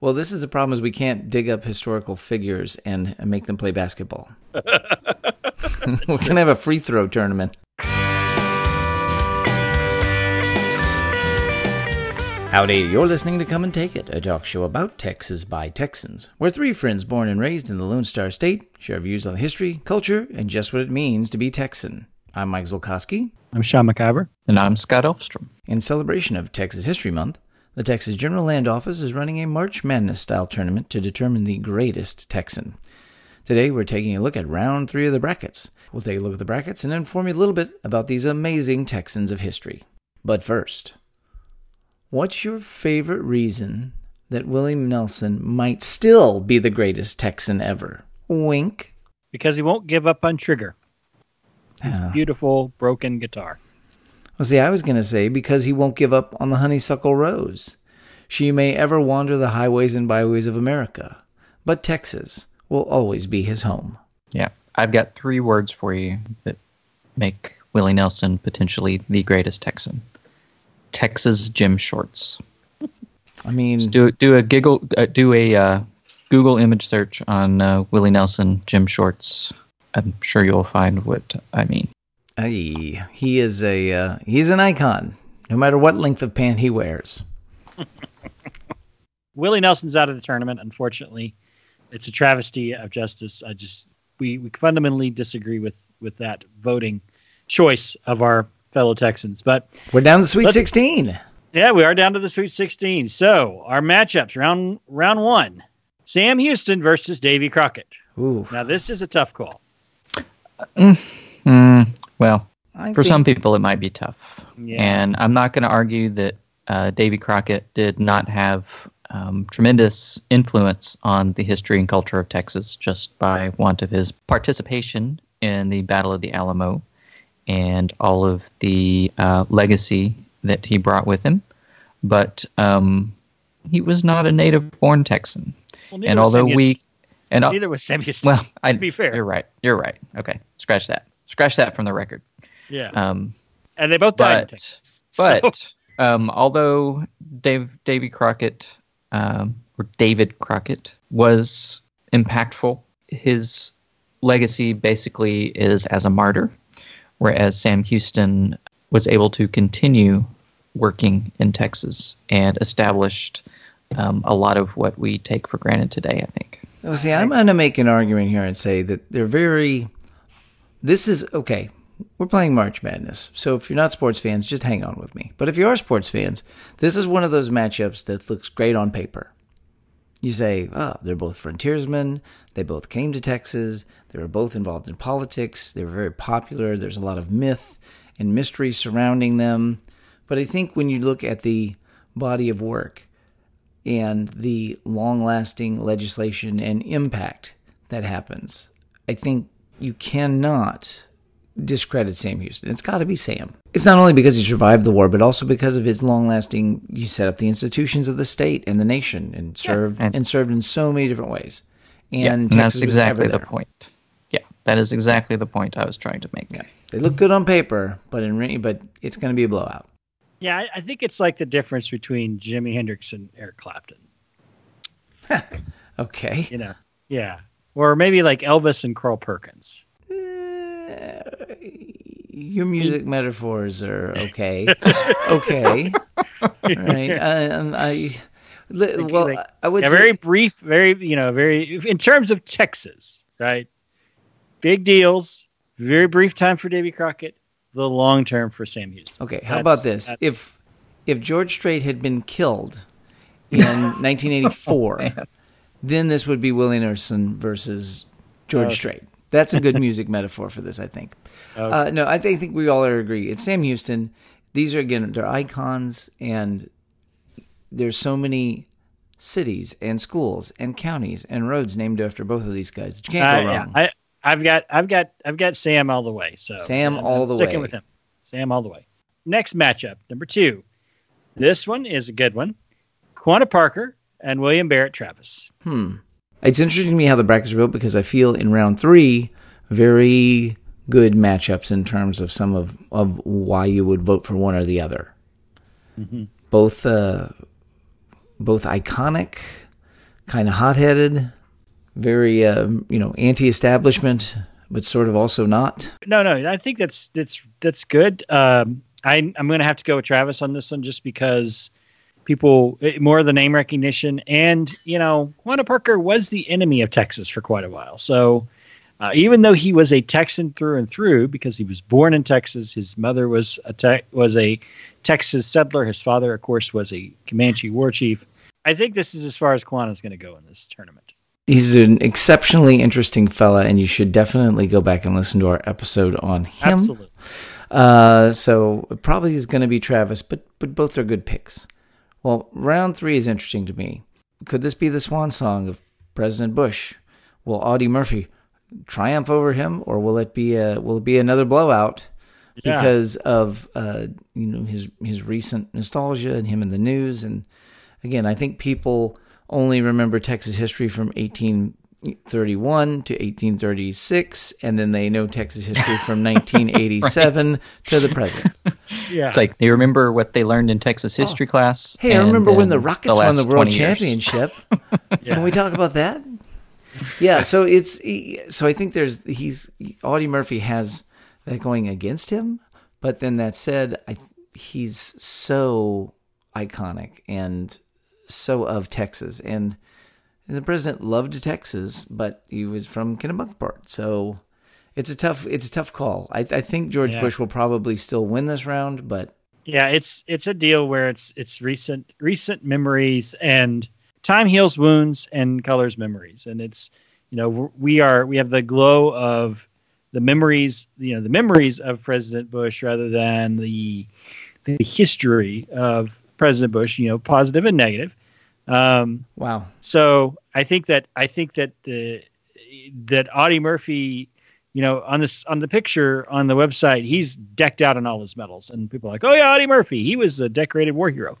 Well, this is the problem is we can't dig up historical figures and, and make them play basketball. We're gonna have a free throw tournament. Howdy, you're listening to Come and Take It, a talk show about Texas by Texans. We're three friends born and raised in the Lone Star State, share views on history, culture, and just what it means to be Texan. I'm Mike Zolkowski. I'm Sean McIver. And I'm Scott Elfstrom. In celebration of Texas History Month, the Texas General Land Office is running a March Madness style tournament to determine the greatest Texan. Today, we're taking a look at round three of the brackets. We'll take a look at the brackets and inform you a little bit about these amazing Texans of history. But first, what's your favorite reason that William Nelson might still be the greatest Texan ever? Wink. Because he won't give up on Trigger. His Ah. beautiful broken guitar. Well, see, I was going to say because he won't give up on the honeysuckle rose. She may ever wander the highways and byways of America, but Texas will always be his home. Yeah, I've got three words for you that make Willie Nelson potentially the greatest Texan. Texas gym shorts. I mean, Just do do a giggle uh, do a uh, Google image search on uh, Willie Nelson gym shorts. I'm sure you'll find what I mean. Aye, he is a uh, he's an icon, no matter what length of pant he wears. Willie Nelson's out of the tournament, unfortunately. It's a travesty of justice. I just we, we fundamentally disagree with with that voting choice of our fellow Texans. But We're down to the Sweet 16. yeah, we are down to the Sweet 16. So our matchups round round one: Sam Houston versus Davy Crockett. Ooh, Now this is a tough call. Mm, well, I for think- some people it might be tough. Yeah. And I'm not going to argue that uh, Davy Crockett did not have um, tremendous influence on the history and culture of Texas just by want of his participation in the Battle of the Alamo and all of the uh, legacy that he brought with him. But um, he was not a native born Texan. Well, And although Sam we. Houston. And neither was Sam Houston. well, I, to be fair. you're right. You're right. Okay, scratch that. Scratch that from the record. yeah, Um, and they both died but Texas. but So- um, although Dave Davy Crockett um, or David Crockett was impactful, his legacy basically is as a martyr, whereas Sam Houston was able to continue working in Texas and established um, a lot of what we take for granted today. I think. Well, see, I'm going to make an argument here and say that they're very. This is okay. We're playing March Madness, so if you're not sports fans, just hang on with me. But if you are sports fans, this is one of those matchups that looks great on paper. You say, oh, they're both frontiersmen. They both came to Texas. They were both involved in politics. They were very popular. There's a lot of myth and mystery surrounding them. But I think when you look at the body of work and the long lasting legislation and impact that happens, I think you cannot discredit Sam Houston. It's got to be Sam. It's not only because he survived the war, but also because of his long lasting, he set up the institutions of the state and the nation and served and- and served in so many different ways. And, Yeah, and that's exactly the point. Yeah, that is exactly the point I was trying to make. Yeah. They look good on paper, but in re- but it's going to be a blowout. Yeah, I, I think it's like the difference between Jimi Hendrix and Eric Clapton. Okay. You know, yeah, or maybe like Elvis and Carl Perkins. Uh, your music metaphors are okay. okay. All right. Uh, I, well, like- I would Yeah, say very brief, very you know, very in terms of Texas, right? Big deals, very brief time for Davy Crockett, the long term for Sam Houston. Okay, how That's- about this? If if George Strait had been killed in 1984, then this would be Willie Nelson versus George Okay. Strait. That's a good music metaphor for this, I think. Uh, no, I think, think we all are agree. It's Sam Houston. These are again they're icons, and there's so many cities and schools and counties and roads named after both of these guys. that You can't go Uh, yeah, wrong. I, I've got, I've got, I've got Sam all the way. So Sam I'm- all I'm the sticking way. with him. Sam all the way. Next matchup, number two. This one is a good one. Quanah Parker and William Barrett Travis. Hmm. It's interesting to me how the brackets are built because I feel in round three, very good matchups in terms of some of, of why you would vote for one or the other. Both uh, both iconic, kind of hot-headed, very uh, you know anti-establishment, but sort of also not. No, no, I think that's that's that's good. Um, I, I'm going to have to go with Travis on this one just because people eh, more of the name recognition, and you know, Quanah Parker was the enemy of Texas for quite a while. So uh, even though he was a Texan through and through because he was born in Texas, his mother was a te- was a Texas settler. His father, of course, was a Comanche war chief. I think this is as far as Quanah is going to go in this tournament. He's an exceptionally interesting fella, and you should definitely go back and listen to our episode on him. Absolutely. Uh, so probably is going to be Travis, but but both are good picks. Well, round three is interesting to me. Could this be the swan song of President Bush? Will Audie Murphy triumph over him, or will it be a will it be another blowout Yeah. because of uh, you know his his recent nostalgia and him in the news? And again, I think people only remember Texas history from 1831 to 1836, and then they know Texas history from 1987 to the present. Yeah. It's like they remember what they learned in Texas oh. history class. Oh. Hey, I remember when the then Rockets won the World Championship. Yeah. Can we talk about that? Yeah, so it's so I think there's he's Audie Murphy has that going against him, but then that said, I he's so iconic and so of Texas, and the president loved Texas, but he was from Kennebunkport, so it's a tough it's a tough call. I, I think George Yeah. Bush will probably still win this round, but Yeah, it's it's a deal where it's it's recent recent memories and time heals wounds and colors memories, and it's you know we are we have the glow of the memories you know the memories of President Bush rather than the the history of President Bush, you know, positive and negative. Um, wow, so I think that I think that the that Audie Murphy, you know, on this on the picture on the website, he's decked out in all his medals, and people are like, oh yeah, Audie Murphy, he was a decorated war hero.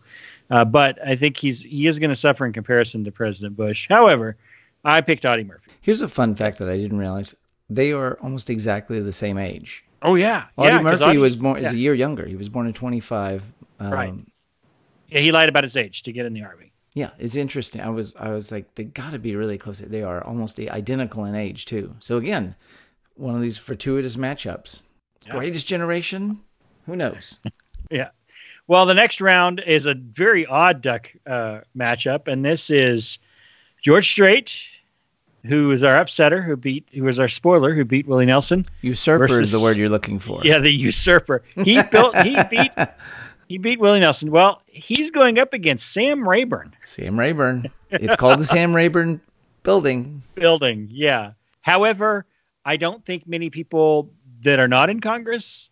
Uh, but I think he's he is going to suffer in comparison to President Bush. However, I picked Audie Murphy. Here's a fun fact that I didn't realize: they are almost exactly the same age. Oh yeah, Audie yeah, Murphy Audie- was born yeah. is a year younger. He was born in 25. Um, Right. Yeah, he lied about his age to get in the army. Yeah, it's interesting. I was I was like, they got to be really close. They are almost identical in age too. So again, one of these fortuitous matchups. Yeah. Greatest generation? Who knows? Yeah. Well, the next round is a very odd duck uh, matchup, and this is George Strait, who is our upsetter, who beat, who was our spoiler, who beat Willie Nelson. Usurper is the word you're looking for. Yeah, the usurper. He built, he beat, he beat Willie Nelson. Well, he's going up against Sam Rayburn Sam Rayburn. It's called the Sam Rayburn Building. building. Yeah. However, I don't think many people that are not in Congress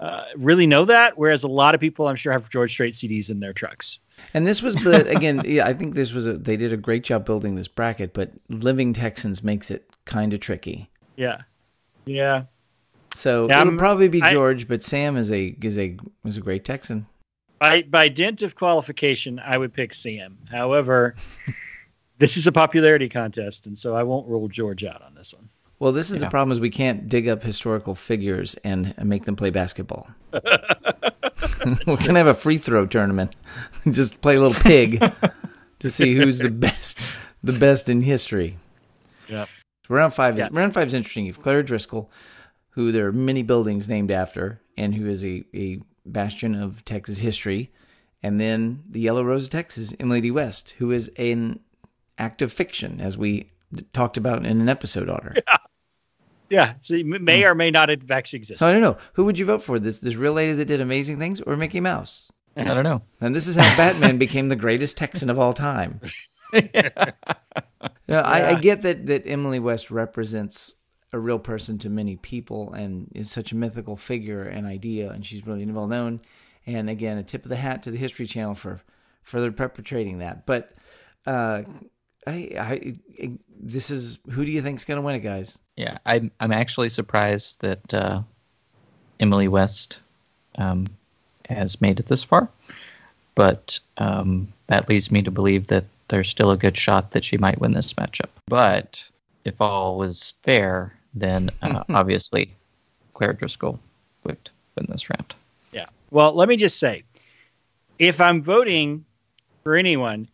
uh, really know that. Whereas a lot of people, I'm sure, have George Strait CDs in their trucks. And this was the again, yeah, I think this was a they did a great job building this bracket, but Living Texans makes it kind of tricky. Yeah. Yeah. So Yeah, it'll I'm- probably be I- George, but Sam is a is a is a great Texan. by by dint of qualification, I would pick Sam. However, this is a popularity contest, and so I won't rule George out on this one. Well, this is the problem is we can't dig up historical figures and, make them play basketball. We're gonna have a free throw tournament. Just play a little pig to see who's the best the best in history. Yeah. So round five is Yeah. round five is interesting. You've Clara Driscoll, who there are many buildings named after, and who is a, a bastion of Texas history, and then the Yellow Rose of Texas, Emily D. West, who is an act of fiction, as we talked about in an episode on her. Yeah, so he may or may not have actually existed. So I don't know. Who would you vote for? This this real lady that did amazing things or Mickey Mouse? I don't know. And this is how Batman became the greatest Texan of all time. You know, I, I get that, that Emily West represents a real person to many people and is such a mythical figure and idea, and she's really well known. And again, a tip of the hat to the History Channel for further perpetrating that. But uh, I, I, this is who do you think's going to win it, guys? Yeah, I'm I'm actually surprised that uh, Emily West um, has made it this far, but um, that leads me to believe that there's still a good shot that she might win this matchup. But if all was fair, then uh, obviously Claire Driscoll would win this round. Yeah. Well, let me just say, if I'm voting for anyone,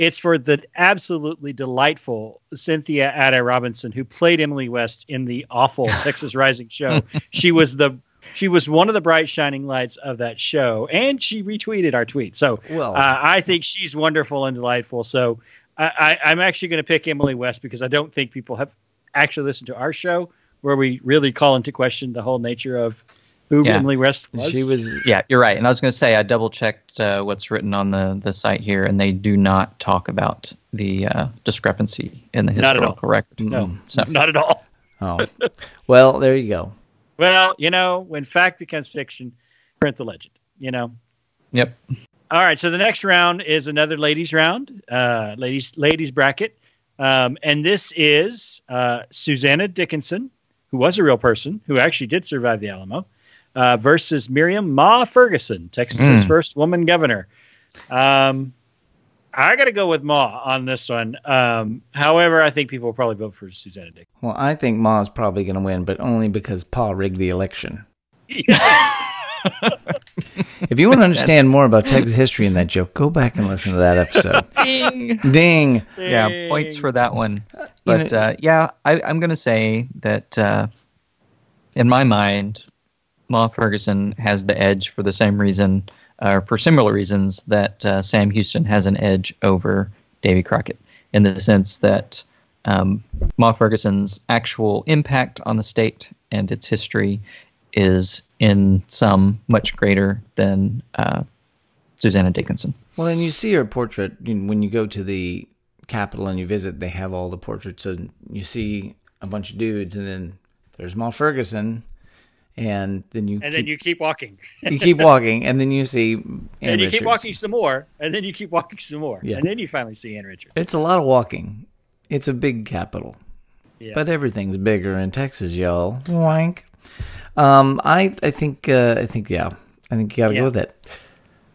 It's for the absolutely delightful Cynthia Addai-Robinson, who played Emily West in the awful Texas Rising show. She was the she was one of the bright shining lights of that show, and she retweeted our tweet. So Well- uh, I think she's wonderful and delightful. So I, I, I'm actually going to pick Emily West because I don't think people have actually listened to our show where we really call into question the whole nature of who Yeah. Emily West was. She was Yeah, you're right. And I was going to say I double checked uh, what's written on the the site here, and they do not talk about the uh, discrepancy in the historical record. no, So not at all. oh. Well, there you go. Well, you know, when fact becomes fiction, print the legend. You know. yep. All right, so the next round is another ladies round, uh, ladies ladies bracket, um, and this is uh, Susanna Dickinson, who was a real person who actually did survive the Alamo, uh, versus Miriam Ma Ferguson, Texas's Mm. first woman governor. Um, I got to go with Ma on this one. Um, however, I think people will probably vote for Susanna Dick. Well, I think Ma's probably going to win, but only because Pa rigged the election. If you want to understand more about Texas history in that joke, go back and listen to that episode. Ding. Ding. yeah, points for that one. you But know- uh, yeah, I, I'm going to say that uh, in my mind, Ma Ferguson has the edge for the same reason, uh, for similar reasons that uh, Sam Houston has an edge over Davy Crockett, in the sense that um, Ma Ferguson's actual impact on the state and its history is in some much greater than uh, Susanna Dickinson. Well, and you see her portrait when you go to the Capitol and you visit. They have all the portraits, and you see a bunch of dudes, and then there's Ma Ferguson, and then you And keep, then you keep walking, you keep walking, and then you see Ann and you Richards. keep walking some more, and then you keep walking some more, Yeah. and then you finally see Ann Richards. It's a lot of walking. It's a big capitol, Yeah. but everything's bigger in Texas, y'all. Wank. Um, I I think uh, I think yeah, I think you got to Yeah. go with it.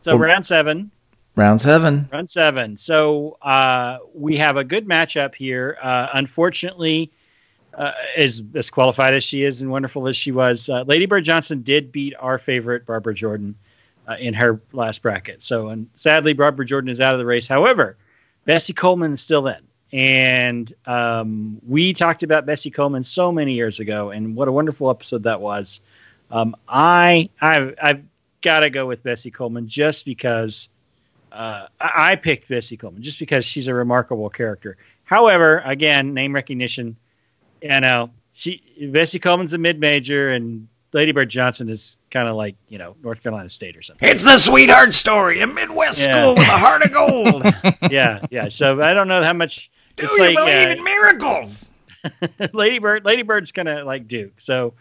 So Well- round seven. Round seven. Round seven. So uh, we have a good matchup here. Uh, unfortunately, uh, as as qualified as she is and wonderful as she was, uh, Lady Bird Johnson did beat our favorite Barbara Jordan uh, in her last bracket. So, and sadly, Barbara Jordan is out of the race. However, Bessie Coleman is still in, and um, we talked about Bessie Coleman so many years ago, and what a wonderful episode that was. Um, I I've, I've got to go with Bessie Coleman just because uh, I, I picked Bessie Coleman just because she's a remarkable character. However, again, name recognition, you know, she Bessie Coleman's a mid major and Lady Bird Johnson is kind of like you know North Carolina State or something. It's the sweetheart story, a Midwest Yeah. school with a heart of gold. yeah, yeah. So I don't know how much. Do you like, believe uh, in miracles? Lady Bird, Lady Bird's kind of like Duke. So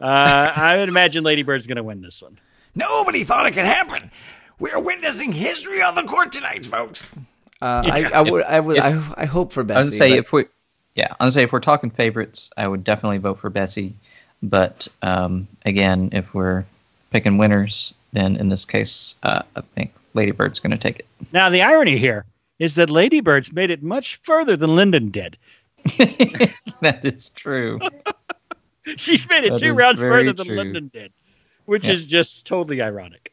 uh, I would imagine Lady Bird's going to win this one. Nobody thought it could happen. We're witnessing history on the court tonight, folks. Uh, I, I would, I would, I, I hope for Bessie. I would say but- if we, yeah, say if we're talking favorites, I would definitely vote for Bessie. But um, again, if we're picking winners, then in this case, uh, I think Lady Bird's going to take it. Now the irony here is that Lady Bird's made it much further than Lyndon did. that is true. She's made it That two rounds further than true. Lyndon did, which Yeah. is just totally ironic.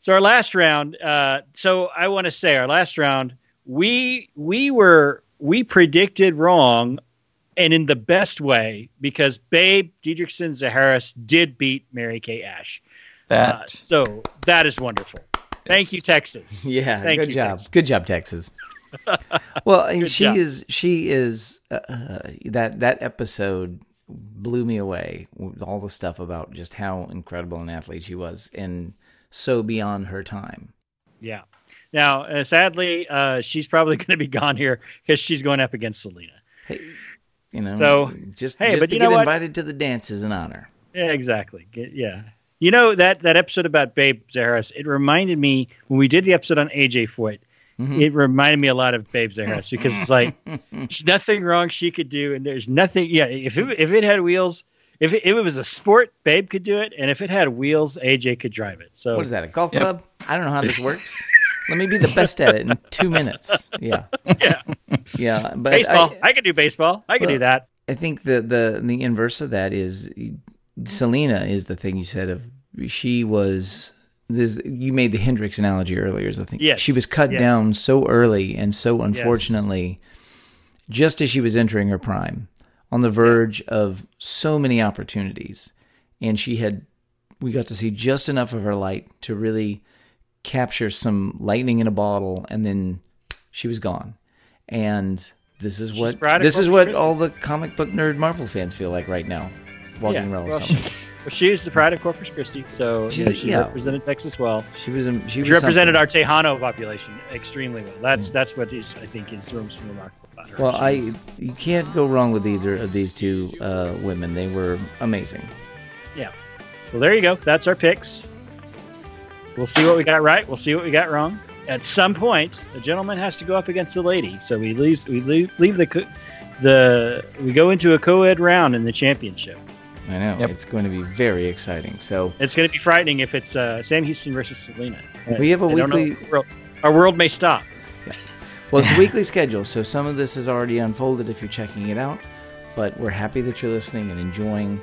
So our last round. Uh, so I want to say our last round. We we were we predicted wrong, and in the best way because Babe Didrikson Zaharias did beat Mary Kay Ash. Uh, That so that is wonderful. Thank you, Texas. Yeah, Thank good you, job. Texas. Good job, Texas. well, she job. is. She is. Uh, uh, that that episode blew me away. With all the stuff about just how incredible an athlete she was, and so beyond her time. Yeah. Now, uh, sadly, uh, she's probably going to be gone here because she's going up against Selena. Hey, you know. So, just hey, just but to you know get what? invited to the dance is an honor. Yeah, exactly. Get- Yeah. You know that that episode about Babe Zaharias, it reminded me when we did the episode on AJ Foyt. Mm-hmm. It reminded me a lot of Babe Zaharias because it's like there's nothing wrong she could do, and there's nothing. Yeah, if it, if it had wheels, if it, if it was a sport, Babe could do it, and if it had wheels, AJ could drive it. So What is that? A golf Yep. club? I don't know how this works. Let me be the best at it in two minutes. Yeah, Yeah, yeah. But baseball. I, I, could do baseball. I could do that. I think the the the inverse of that is Selena is the thing you said of she was this, you made the Hendrix analogy earlier. I think Yes, she was cut yes. down so early and so unfortunately, just as she was entering her prime, on the verge of so many opportunities, and she had we got to see just enough of her light to really capture some lightning in a bottle, and then she was gone. And this is what this is what all the comic book nerd Marvel fans feel like right now, walking Yeah, around well, she, something. well, she is the pride of Corpus Christi, so She's yeah, a- she yeah. represented Texas well. She was a, she was She represented something. our Tejano population extremely well. That's that's what is I think is most remarkable about her. Well, I you can't go wrong with either of these two uh, women. They were amazing. yeah. Well, there you go. That's our picks. We'll see what we got right. We'll see what we got wrong. At some point, the gentleman has to go up against the lady. So we leave we leave, leave the co- the we go into a co-ed round in the championship. I know Yep. it's going to be very exciting. So It's going to be frightening if it's uh, Sam Houston versus Selena. We have a I weekly- Our world- Our world may stop. well, it's a weekly schedule, so some of this is already unfolded if you're checking it out. But we're happy that you're listening and enjoying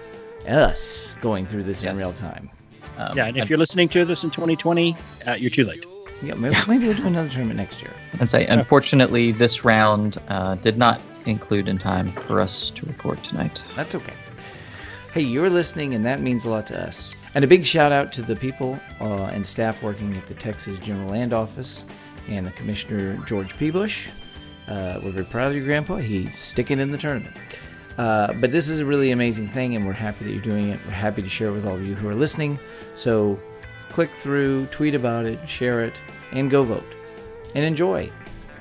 us going through this in real time. Um, Yeah, and if I'd- you're listening to this in 2020, uh, you're too late. Yeah, maybe, maybe we'll do another tournament next year. I'd say, unfortunately, this round uh, did not include in time for us to record tonight. That's okay. Hey, you're listening, and that means a lot to us. And a big shout out to the people uh, and staff working at the Texas General Land Office and the Commissioner George P. Bush. Uh, we're very proud of you, Grandpa. He's sticking in the tournament. Uh, but this is a really amazing thing, and we're happy that you're doing it. We're happy to share with all of you who are listening. So click through, tweet about it, share it, and go vote. And enjoy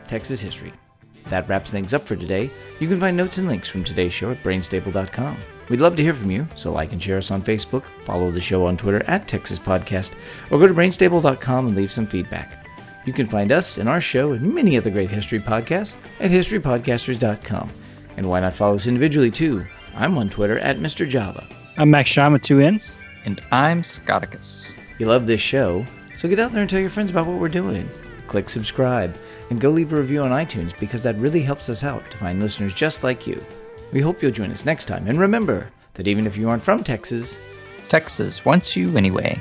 Texas history. That wraps things up for today. You can find notes and links from today's show at brainstable.com. We'd love to hear from you, so like and share us on Facebook, follow the show on Twitter at Texas Podcast, or go to brainstable.com and leave some feedback. You can find us and our show and many other great history podcasts at historypodcasters.com. And why not follow us individually too? I'm on Twitter at Mr. Java. I'm Max Shaw with two N's. And I'm Scotticus. You love this show, so get out there and tell your friends about what we're doing. Click subscribe and go leave a review on iTunes because that really helps us out to find listeners just like you. We hope you'll join us next time. And remember that even if you aren't from Texas, Texas wants you anyway.